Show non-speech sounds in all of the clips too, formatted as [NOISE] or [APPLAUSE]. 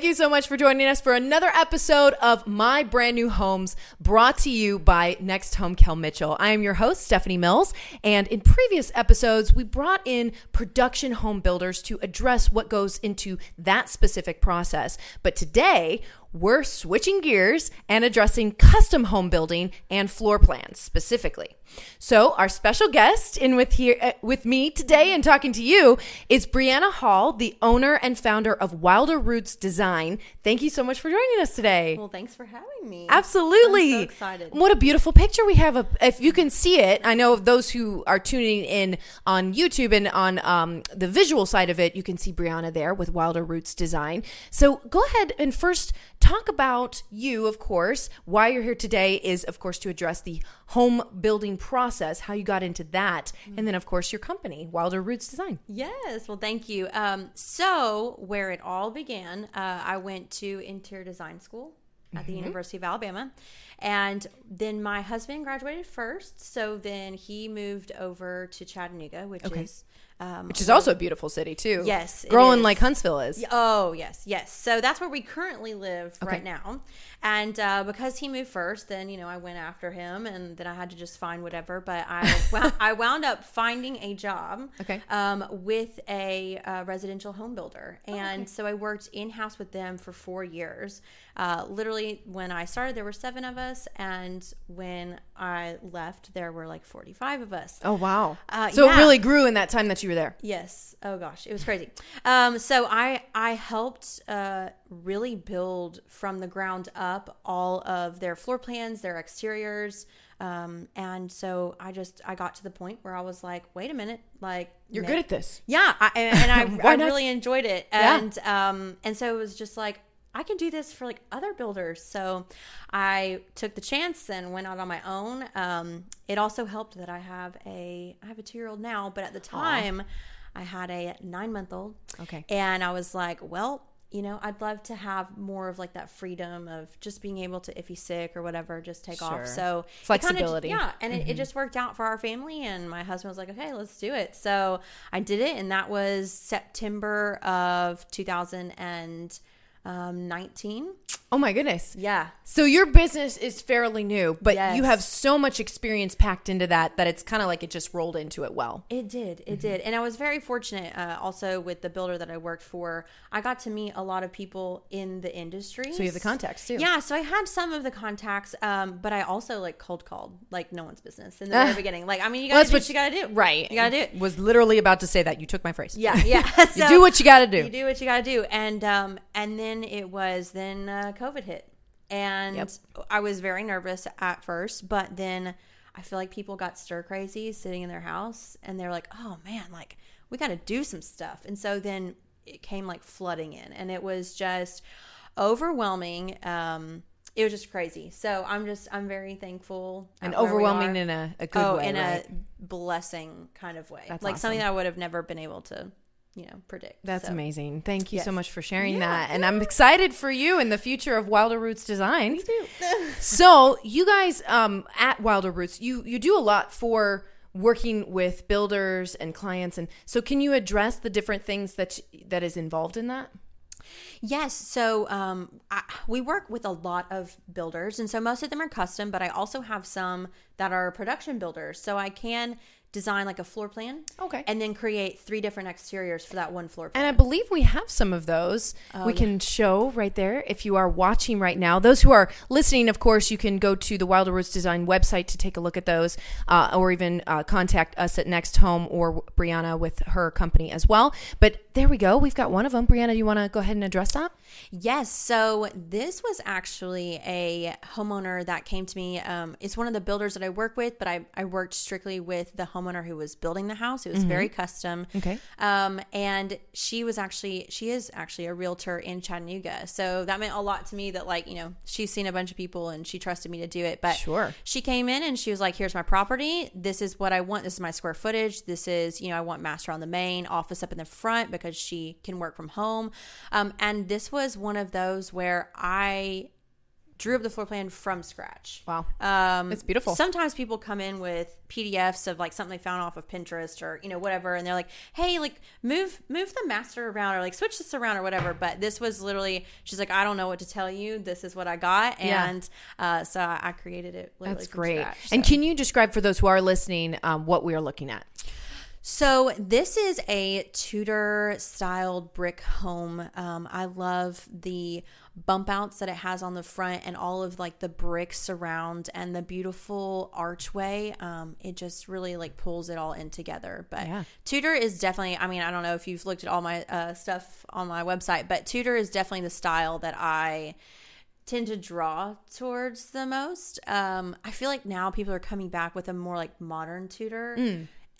Thank you so much for joining us for another episode of My Brand New Homes brought to you by Next Home Kel Mitchell. I am your host, Stephanie Mills. And in previous episodes, we brought in production home builders to address what goes into that specific process. But today, we're switching gears and addressing custom home building and floor plans specifically. So, our special guest in with here uh, with me today and talking to you is Brianna Hall, the owner and founder of Wilder Roots Design. Thank you so much for joining us today. Well, thanks for having me. Absolutely. I'm so excited. What a beautiful picture we have. If you can see it, I know those who are tuning in on YouTube and on um, the visual side of it, you can see Brianna there with Wilder Roots Design. So go ahead and first talk about you, of course. Why you're here today is, of course, to address the home building process, how you got into that, and then, of course, your company, Wilder Roots Design. Yes. Well, thank you. Um, so, where it all began, uh, I went to interior design school at the University of Alabama. And then my husband graduated first. So then he moved over to Chattanooga, which is. Um, Which is also a beautiful city, too. Yes, Growing like Huntsville is. Oh yes, yes. So that's where we currently live right now, and uh, because he moved first, then you know I went after him, and then I had to just find whatever. But I [LAUGHS] I wound up finding a job, Okay. um, with a uh, residential home builder, and so I worked in house with them for four years. Uh, literally, when I started, there were seven of us, and when I left, there were like forty five of us. Oh, wow. Uh, so it really grew in that time that you were there. Yes. Oh gosh, it was crazy. Um, so I I helped uh, really build from the ground up all of their floor plans, their exteriors, um, and so I just I got to the point where I was like, wait a minute, like You're ma- good at this. yeah, I, and I, [LAUGHS] I really enjoyed it, Yeah. and um, and so it was just like I can do this for like other builders. So I took the chance and went out on my own. Um, it also helped that I have a I have a two year old now, but at the time I had a nine month old. Okay. and I was like, well. You know, I'd love to have more of like that freedom of just being able to, if he's sick or whatever, just take Sure. off. So it kinda- Flexibility. yeah, and it, it just worked out for our family and my husband was like okay let's do it so i did it and that was september of Um, 2019 Oh, my goodness. yeah So your business is fairly new, but Yes. you have so much experience packed into that that it's kind of like it just rolled into it well. it did it did and i was very fortunate uh, also with the builder that i worked for i got to meet a lot of people in the industry So you have the contacts too. yeah so i had some of the contacts um, but i also like cold called like no one's business in the very [LAUGHS] beginning like i mean you gotta that's do what- you gotta do Right. you gotta do it Was literally about to say that. You took my phrase. yeah [LAUGHS] yeah You do what you got to do. You do what you got to do, and um, and then it was then uh, COVID hit, and Yep. I was very nervous at first, but then I feel like people got stir crazy sitting in their house, and they're like, "Oh man, like we got to do some stuff," and so then it came like flooding in, and it was just overwhelming. Um, it was just crazy. So I'm just I'm very thankful and at where we overwhelming in a, a good oh, way. in right? a blessing kind of way, That's like something awesome. that I would have never been able to, you know, predict. That's So- amazing. Thank you so much for sharing Yeah. that. And I'm excited for you in the future of Wilder Roots Design. Me too. [LAUGHS] so you guys um, at Wilder Roots, you you do a lot for working with builders and clients, and so can you address the different things that that is involved in that? Yes. So um, I, we work with a lot of builders, and so most of them are custom, but I also have some that are production builders. So I can design like a floor plan. Okay. And then create three different exteriors for that one floor plan. And I believe we have some of those we can show right there if you are watching right now. Those who are listening, of course, you can go to the Wilder Roots Design website to take a look at those uh, or even uh, contact us at Next Home or Brianna with her company as well. But there we go. We've got one of them. Brianna, do you want to go ahead and address that? Yes. So this was actually a homeowner that came to me. Um, it's one of the builders that I work with, but I, I worked strictly with the homeowner who was building the house. It was very custom. Okay. Um, and she was actually, she is actually a realtor in Chattanooga. So that meant a lot to me that, like, you know, she's seen a bunch of people and she trusted me to do it. But Sure. she came in and she was like, here's my property. This is what I want. This is my square footage. This is, you know, I want master on the main, office up in the front because she can work from home. Um, and this was one of those where I drew up the floor plan from scratch. Wow. Um, It's beautiful. Sometimes people come in with PDFs of like something they found off of Pinterest or you know whatever, and they're like, "Hey, like move move the master around or like switch this around or whatever." But this was literally, she's like, "I don't know what to tell you. This is what I got," Yeah. and uh, so I, I created it. Literally That's great. scratch, And can you describe for those who are listening um, what we are looking at? So this is a Tudor styled brick home. Um, I love the bump outs that it has on the front and all of like the bricks around and the beautiful archway. Um, it just really like pulls it all in together. But Yeah. Tudor is definitely. I mean, I don't know if you've looked at all my uh, stuff on my website, but Tudor is definitely the style that I tend to draw towards the most. Um, I feel like now people are coming back with a more like modern Tudor,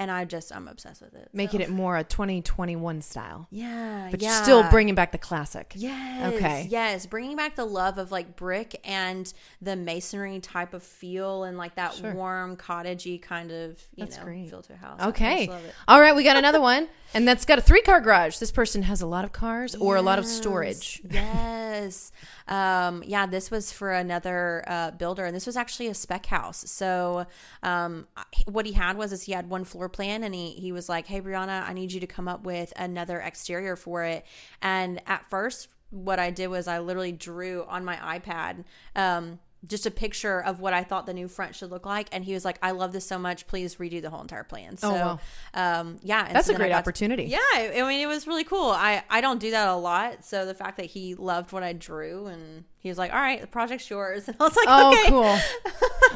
and I just I'm obsessed with it. Making so. it more a 2021 style, yeah, but yeah. still bringing back the classic. Yes. Okay. Yes. Bringing back the love of like brick and the masonry type of feel and like that Sure. warm cottagey kind of you That's know great. feel to a house. Okay. just love it. All right, we got another [LAUGHS] one, and that's got a three car garage. This person has a lot of cars or a lot of storage. Yes. Um, yeah, this was for another uh, builder, and this was actually a spec house. So, um, what he had was is he had one floor plan, and he he was like, "Hey, Brianna, I need you to come up with another exterior for it." And at first, what I did was I literally drew on my iPad. Um, just a picture of what I thought the new front should look like, and he was like, "I love this so much. Please redo the whole entire plan." So, wow. um, yeah, and That's so a great got to- opportunity. yeah, I I mean, it was really cool. I I don't do that a lot, so the fact that he loved what I drew and he was like, "All right, the project's yours," and [LAUGHS] I was like, Oh, "Okay, cool.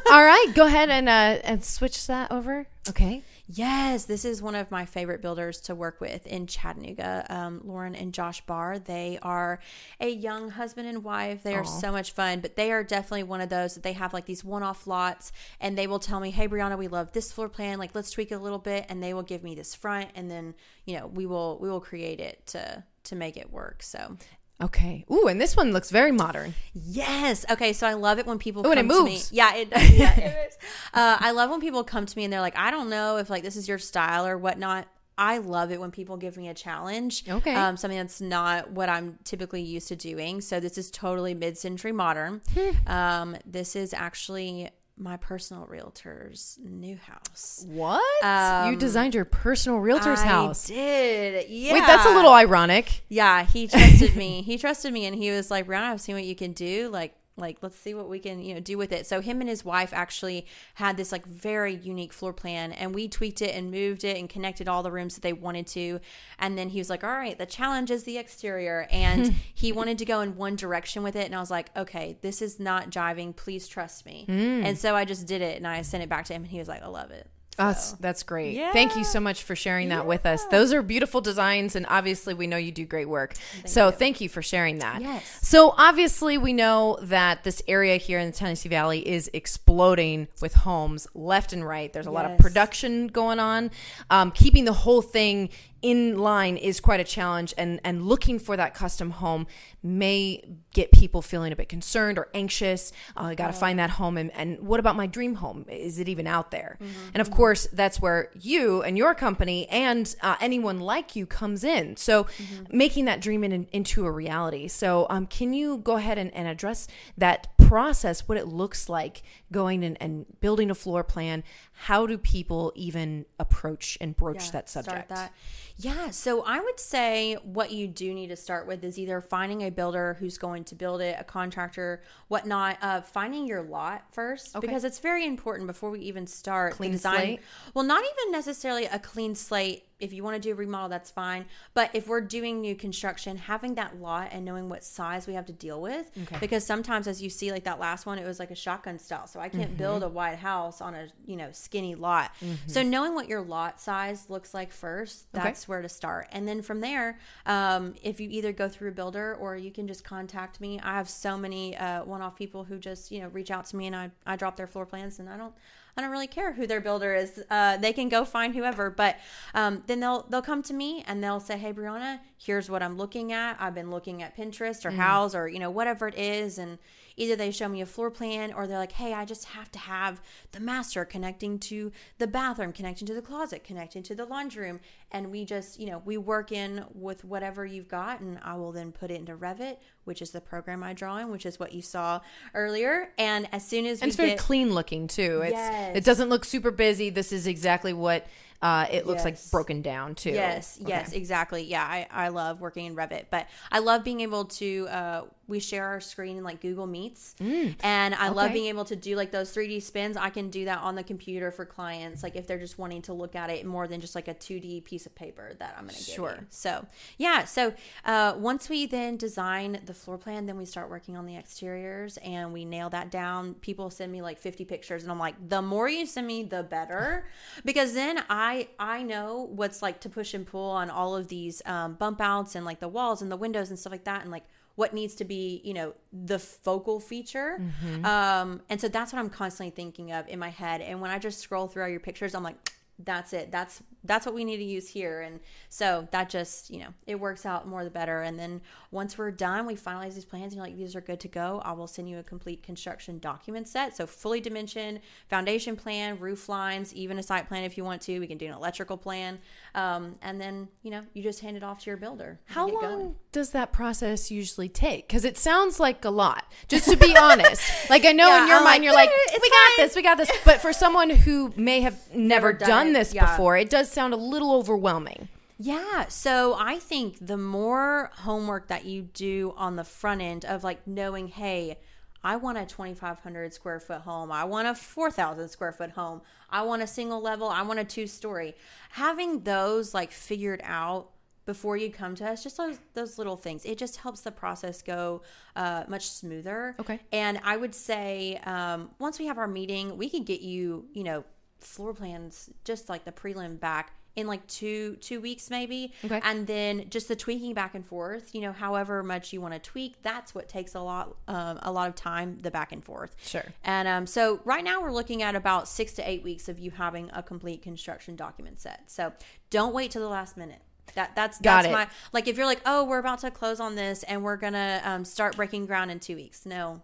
[LAUGHS] All right, go ahead and uh, and switch that over. Okay. Yes, this is one of my favorite builders to work with in Chattanooga. Um, Lauren and Josh Barr. They are a young husband and wife. They are Aw. so much fun, but they are definitely one of those that they have like these one-off lots, and they will tell me, "Hey, Brianna, we love this floor plan. Like, let's tweak it a little bit," and they will give me this front, and then you know we will we will create it to to make it work. So Okay. Ooh, and this one looks very modern. Yes. Okay. So I love it when people Ooh, come and it to moves. me. Yeah, it does. Yeah, it. [LAUGHS] Uh, I love when people come to me and they're like, I don't know if like this is your style or whatnot. I love it when people give me a challenge. Okay. Um, something that's not what I'm typically used to doing. So this is totally mid-century modern. Hmm. um, this is actually my personal realtor's new house. What? you Um, designed your personal realtor's I house. did. Yeah. Wait, that's a little ironic. Yeah, he trusted me. He trusted me, and he was like, "Brianna, I've seen what you can do. Like, like let's see what we can, you know, do with it." So him and his wife actually had this like very unique floor plan, and we tweaked it and moved it and connected all the rooms that they wanted to. And then he was like, "All right, the challenge is the exterior," [LAUGHS] and he wanted to go in one direction with it, and I was like, "Okay, this is not jiving. Please trust me." Mm. And so I just did it, and I sent it back to him, and he was like, "I love it." That's So- that's great. Thank you so much for sharing that with us. Those are beautiful designs, and obviously we know you do great work. so thank you for sharing that. Yes. So obviously we know that this area here in the Tennessee Valley is exploding with homes left and right. There's a lot of production going on. Um, keeping the whole thing in line is quite a challenge, and and looking for that custom home may get people feeling a bit concerned or anxious. Uh, I got to find that home, and, and what about my dream home? Is it even out there? And of course, that's where you and your company and uh, anyone like you comes in. So, making that dream in, into a reality. So, um, can you go ahead and, and address that process? What it looks like going and, and building a floor plan? How do people even approach and broach Yeah, that subject? that. Yeah, so I would say what you do need to start with is either finding a builder who's going to build it, a contractor, whatnot. Uh, finding your lot first because it's very important before we even start Clean design. slate? Well, not even necessarily a clean slate. If you want to do a remodel, that's fine. But if we're doing new construction, having that lot and knowing what size we have to deal with, Okay. because sometimes, as you see, like that last one, it was like a shotgun style, so I can't Mm-hmm. build a wide house on a you know skinny lot. So knowing what your lot size looks like first, Okay. that's where to start, and then from there, um, if you either go through a builder or you can just contact me. I have so many uh, one-off people who just you know reach out to me, and I I drop their floor plans, and I don't. I don't really care who their builder is. Uh, they can go find whoever, but um, then they'll they'll come to me and they'll say, "Hey, Brianna, here's what I'm looking at. I've been looking at Pinterest or mm. Houzz or, you know, whatever it is. And either they show me a floor plan or they're like, hey, I just have to have the master connecting to the bathroom, connecting to the closet, connecting to the laundry room. And we just, you know, we work in with whatever you've got. And I will then put it into Revit, which is the program I draw in, which is what you saw earlier. And as soon as And we it's very get, clean looking too. It's Yes. it doesn't look super busy. This is exactly what uh, it looks like broken down too. Yes, Okay. yes, exactly. Yeah, I, I love working in Revit, but I love being able to. Uh, we share our screen in like Google Meets, and I love being able to do like those 3D spins. I can do that on the computer for clients, like if they're just wanting to look at it more than just like a 2D piece of paper that I'm going to give Sure. you. So yeah, so uh, once we then design the floor plan, then we start working on the exteriors and we nail that down. People send me like 50 pictures, and I'm like, the more you send me, the better, [LAUGHS] because then I I know what's like to push and pull on all of these um, bump outs and like the walls and the windows and stuff like that, and like what needs to be you know the focal feature. Um and so that's what i'm constantly thinking of in my head. And when i just scroll through all your pictures i'm like that's it. That's that's what we need to use here. And so that just you know it works out more the better. And then once we're done we finalize these plans and you're like these are good to go. I will send you a complete construction document set. So fully dimensioned foundation plan roof lines even a site plan if you want to. We can do an electrical plan. Um, and then you know you just hand it off to your builder. How long going. does that process usually take? Because it sounds like a lot. Just to be [LAUGHS] honest, like I know Yeah, in your I'm mind like, you're like, "Eh, we got this, we got this. But for someone who may have never, done done, it, this yeah. before, it does sound a little overwhelming. Yeah. So I think the more homework that you do on the front end of like knowing, hey, I want a 2,500 square foot home. I want a 4,000 square foot home. I want a single level. I want a two story. Having those like figured out before you come to us, just those, those little things, it just helps the process go uh, much smoother. Okay. And I would say um, once we have our meeting, we can get you, you know, floor plans, just like the prelim back in like two two weeks maybe. Okay. and then just the tweaking back and forth you know however much you want to tweak that's what takes a lot um, a lot of time the back and forth. Sure. and um, so right now we're looking at about six to eight weeks of you having a complete construction document set. So don't wait till the last minute. That that's Got that's it. my like if you're like oh we're about to close on this and we're gonna um, start breaking ground in two weeks. No.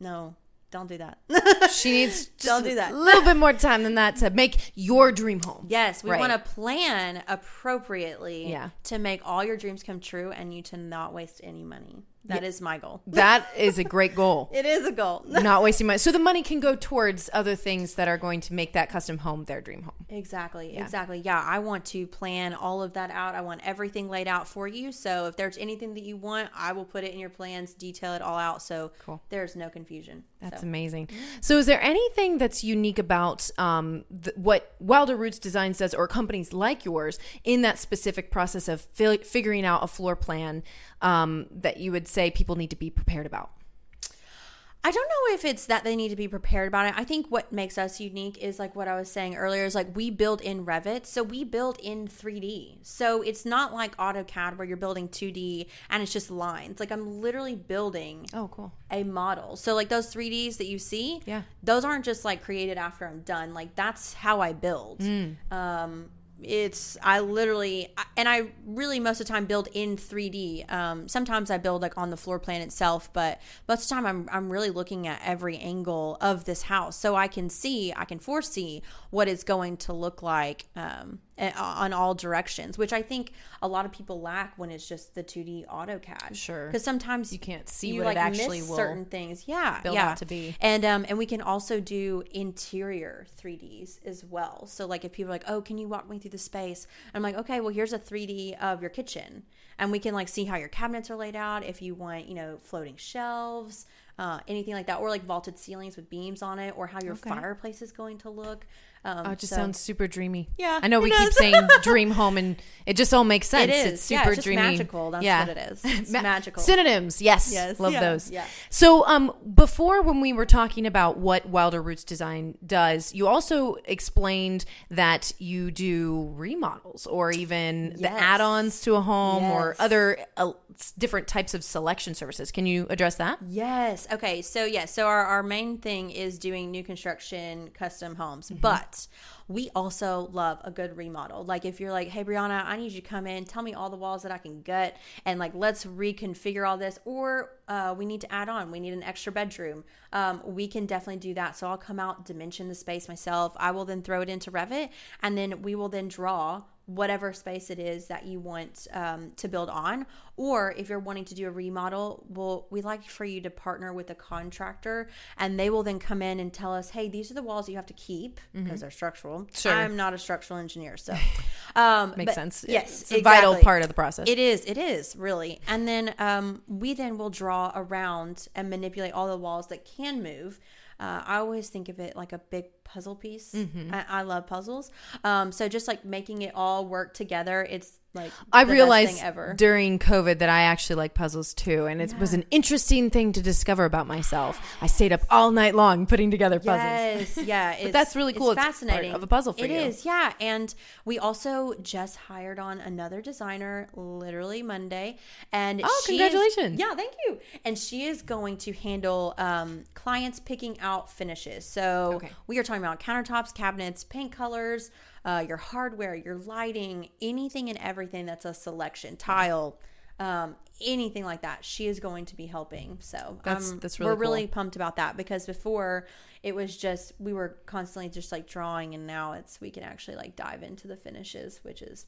No don't do that She needs [LAUGHS] just Don't do that. a little bit more time than that to make your dream home. Yes, we Right. want to plan appropriately Yeah. to make all your dreams come true and you to not waste any money. That is my goal. [LAUGHS] That is a great goal. It is a goal. [LAUGHS] Not wasting money. So the money can go towards other things that are going to make that custom home their dream home. Exactly. Exactly. Yeah, I want to plan all of that out. I want everything laid out for you. So if there's anything that you want, I will put it in your plans, detail it all out so Cool. there's no confusion. That's So- amazing. So, is there anything that's unique about um, th- what Wilder Roots Designs does, or companies like yours, in that specific process of fi- figuring out a floor plan um, that you would say people need to be prepared about? I don't know if it's that they need to be prepared about it. I think what makes us unique is like what I was saying earlier is like we build in Revit. So we build in 3D. So it's not like AutoCAD where you're building 2D and it's just lines. Like I'm literally building Oh, cool. a model. So like those 3Ds that you see, Yeah. those aren't just like created after I'm done. Like that's how I build. Um, it's I literally and I really most of the time build in 3D. Um, sometimes I build like on the floor plan itself, but most of the time I'm I'm really looking at every angle of this house, so I can see I can foresee what it's going to look like um, on all directions, which I think a lot of people lack when it's just the 2D AutoCAD. Sure. because sometimes You can't see you what it actually miss will certain things. Yeah, yeah. out to be. And um, and we can also do interior 3ds as well. So like if people are like, oh, can you walk me through the space? I'm like, okay, well here's a 3D of your kitchen, and we can like see how your cabinets are laid out. If you want, you know, floating shelves. Uh, anything like that, or like vaulted ceilings with beams on it, or how your Okay. fireplace is going to look. Um, Oh, it just so- sounds super dreamy. Yeah, I know we keep saying [LAUGHS] dream home, and it just all makes sense. It is. It's Yeah, super it's just dreamy. magical. That's yeah. what it is. [LAUGHS] It's Ma- magical. Synonyms, yes. Yes, Love yeah, those. yeah. So, um, before when we were talking about what Wilder Roots Design does, you also explained that you do remodels or even the add-ons to a home or other uh, different types of selection services. Can you address that? Yes, Okay. So yeah. So our, our main thing is doing new construction, custom homes, Mm-hmm. but we also love a good remodel. Like if you're like, hey Brianna, I need you to come in, tell me all the walls that I can gut, and like let's reconfigure all this, or uh, we need to add on, we need an extra bedroom. Um, we can definitely do that. So I'll come out, dimension the space myself. I will then throw it into Revit, and then we will then draw whatever space it is that you want um, to build on or if you're wanting to do a remodel well we like for you to partner with a contractor and they will then come in and tell us hey these are the walls you have to keep because they're structural Sure. i'm not a structural engineer so [LAUGHS] um Makes sense. yes it's a vital part of the process. it is it is really and then um, we then will draw around and manipulate all the walls that can move uh, I always think of it like a big puzzle piece. Mm-hmm. I, I love puzzles. Um, so just like making it all work together, it's like I realized during COVID that I actually like puzzles too, and it was an interesting thing to discover about myself. I stayed up all night long putting together puzzles. Yes, yeah, [LAUGHS] it's, that's really cool. It's It's fascinating of a puzzle for It you. is, yeah. And we also just hired on another designer, literally Monday, and Oh, she is- congratulations. yeah, thank you. And she is going to handle um, clients picking out finishes. So Okay. we are talking about countertops, cabinets, paint colors, uh, your hardware, your lighting, anything and everything that's a selection, tile. Um, anything like that, she is going to be helping. So That's- um, that's really we're cool. really pumped about that because before it was just we were constantly just like drawing and now it's we can actually like dive into the finishes which is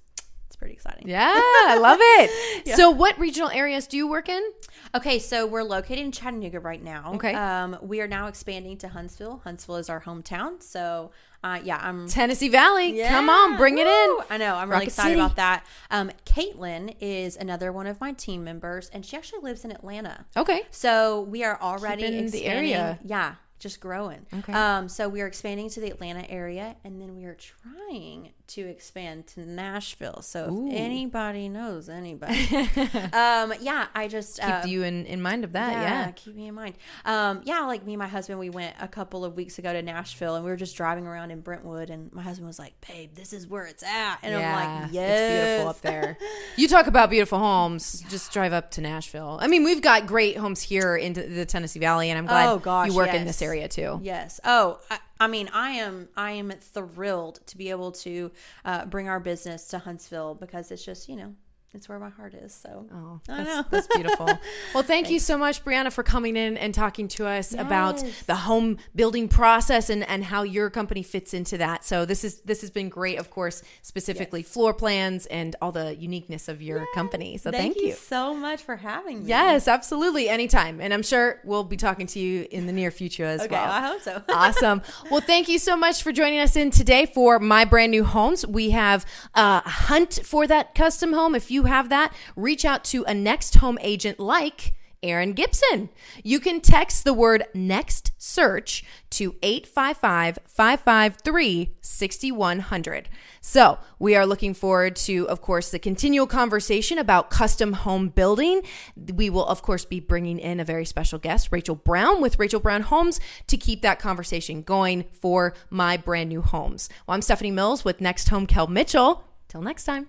pretty exciting Yeah, I love it. [LAUGHS] So, what regional areas do you work in? okay so we're located in chattanooga right now Okay. um we are now expanding to huntsville huntsville is our hometown so uh yeah i'm Tennessee Valley. Come on, bring it in. I know. I'm really excited City. about that. Um, Caitlin is another one of my team members, and she actually lives in Atlanta. Okay. So we are already Keeping the expanding. area. Yeah, just growing. Okay. Um, so we are expanding to the Atlanta area, and then we are trying to expand to Nashville. So Ooh. if anybody knows anybody, [LAUGHS] um, yeah, I just Keep uh, you in, in mind of that. Yeah. keep me in mind. Um, yeah, like me and my husband, we went a couple of weeks ago to Nashville, and we were just driving around in Brentwood, and my husband was like, "Babe, this is where it's at," and I'm like, "Yes, It's beautiful up there. You talk about beautiful homes. [LAUGHS] Just drive up to Nashville. I mean, we've got great homes here in the Tennessee Valley, and I'm glad Oh, gosh, you work in this area too. Yes. Oh, I, I mean, I am I am thrilled to be able to uh, bring our business to Huntsville because it's just you know it's where my heart is. So Oh, I that's, know. that's [LAUGHS] beautiful. Well, thank you so much, Brianna, for coming in and talking to us about the home building process and, and how your company fits into that. So this is this has been great, of course, specifically floor plans and all the uniqueness of your company. So thank, you. so much for having me. Yes, absolutely. Anytime. And I'm sure we'll be talking to you in the near future as Okay, well. I hope so. [LAUGHS] awesome. Well, thank you so much for joining us in today for my brand new homes. We have uh, a hunt for that custom home. If you have that, reach out to a next home agent like Aaron Gibson. You can text the word next search to 855 553 6100. So, we are looking forward to, of course, the continual conversation about custom home building. We will, of course, be bringing in a very special guest, Rachel Brown with Rachel Brown Homes, to keep that conversation going for my brand new homes. Well, I'm Stephanie Mills with Next Home Kel Mitchell. Till next time.